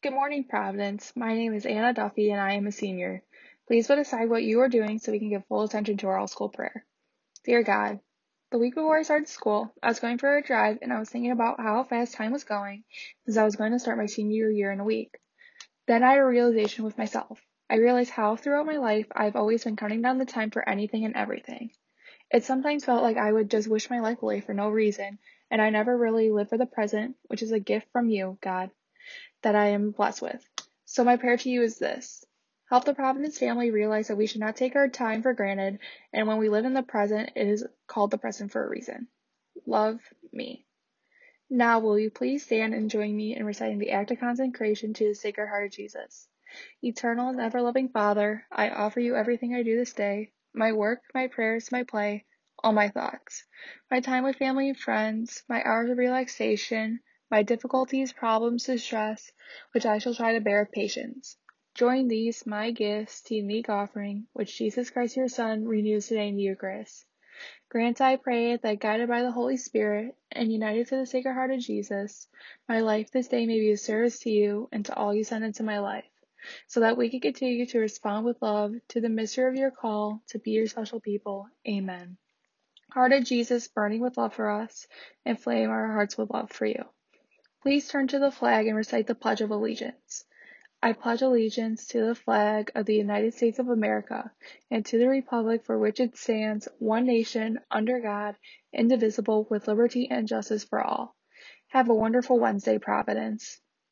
Good morning, Providence. My name is Anna Duffy and I am a senior. Please put aside what you are doing so we can give full attention to our all school prayer. Dear God, the week before I started school, I was going for a drive and I was thinking about how fast time was going as I was going to start my senior year in a week. Then I had a realization with myself. I realized how throughout my life I've always been counting down the time for anything and everything. It sometimes felt like I would just wish my life away for no reason, and I never really lived for the present, which is a gift from you, God, that I am blessed with. So my prayer to you is this. Help the Providence family realize that we should not take our time for granted, and when we live in the present, it is called the present for a reason. Love me. Now, will you please stand and join me in reciting the act of consecration to the Sacred Heart of Jesus? Eternal and ever loving Father, I offer you everything I do this day my work, my prayers, my play, all my thoughts, my time with family and friends, my hours of relaxation, my difficulties, problems, distress, which I shall try to bear with patience. Join these, my gifts, to the unique offering, which Jesus Christ your Son renews today in the Eucharist. Grant, I pray, that guided by the Holy Spirit and united to the Sacred Heart of Jesus, my life this day may be of service to you and to all you send into my life so that we can continue to respond with love to the mystery of your call to be your special people. Amen. Heart of Jesus, burning with love for us, inflame our hearts with love for you. Please turn to the flag and recite the Pledge of Allegiance. I pledge allegiance to the flag of the United States of America and to the republic for which it stands, one nation, under God, indivisible, with liberty and justice for all. Have a wonderful Wednesday, Providence.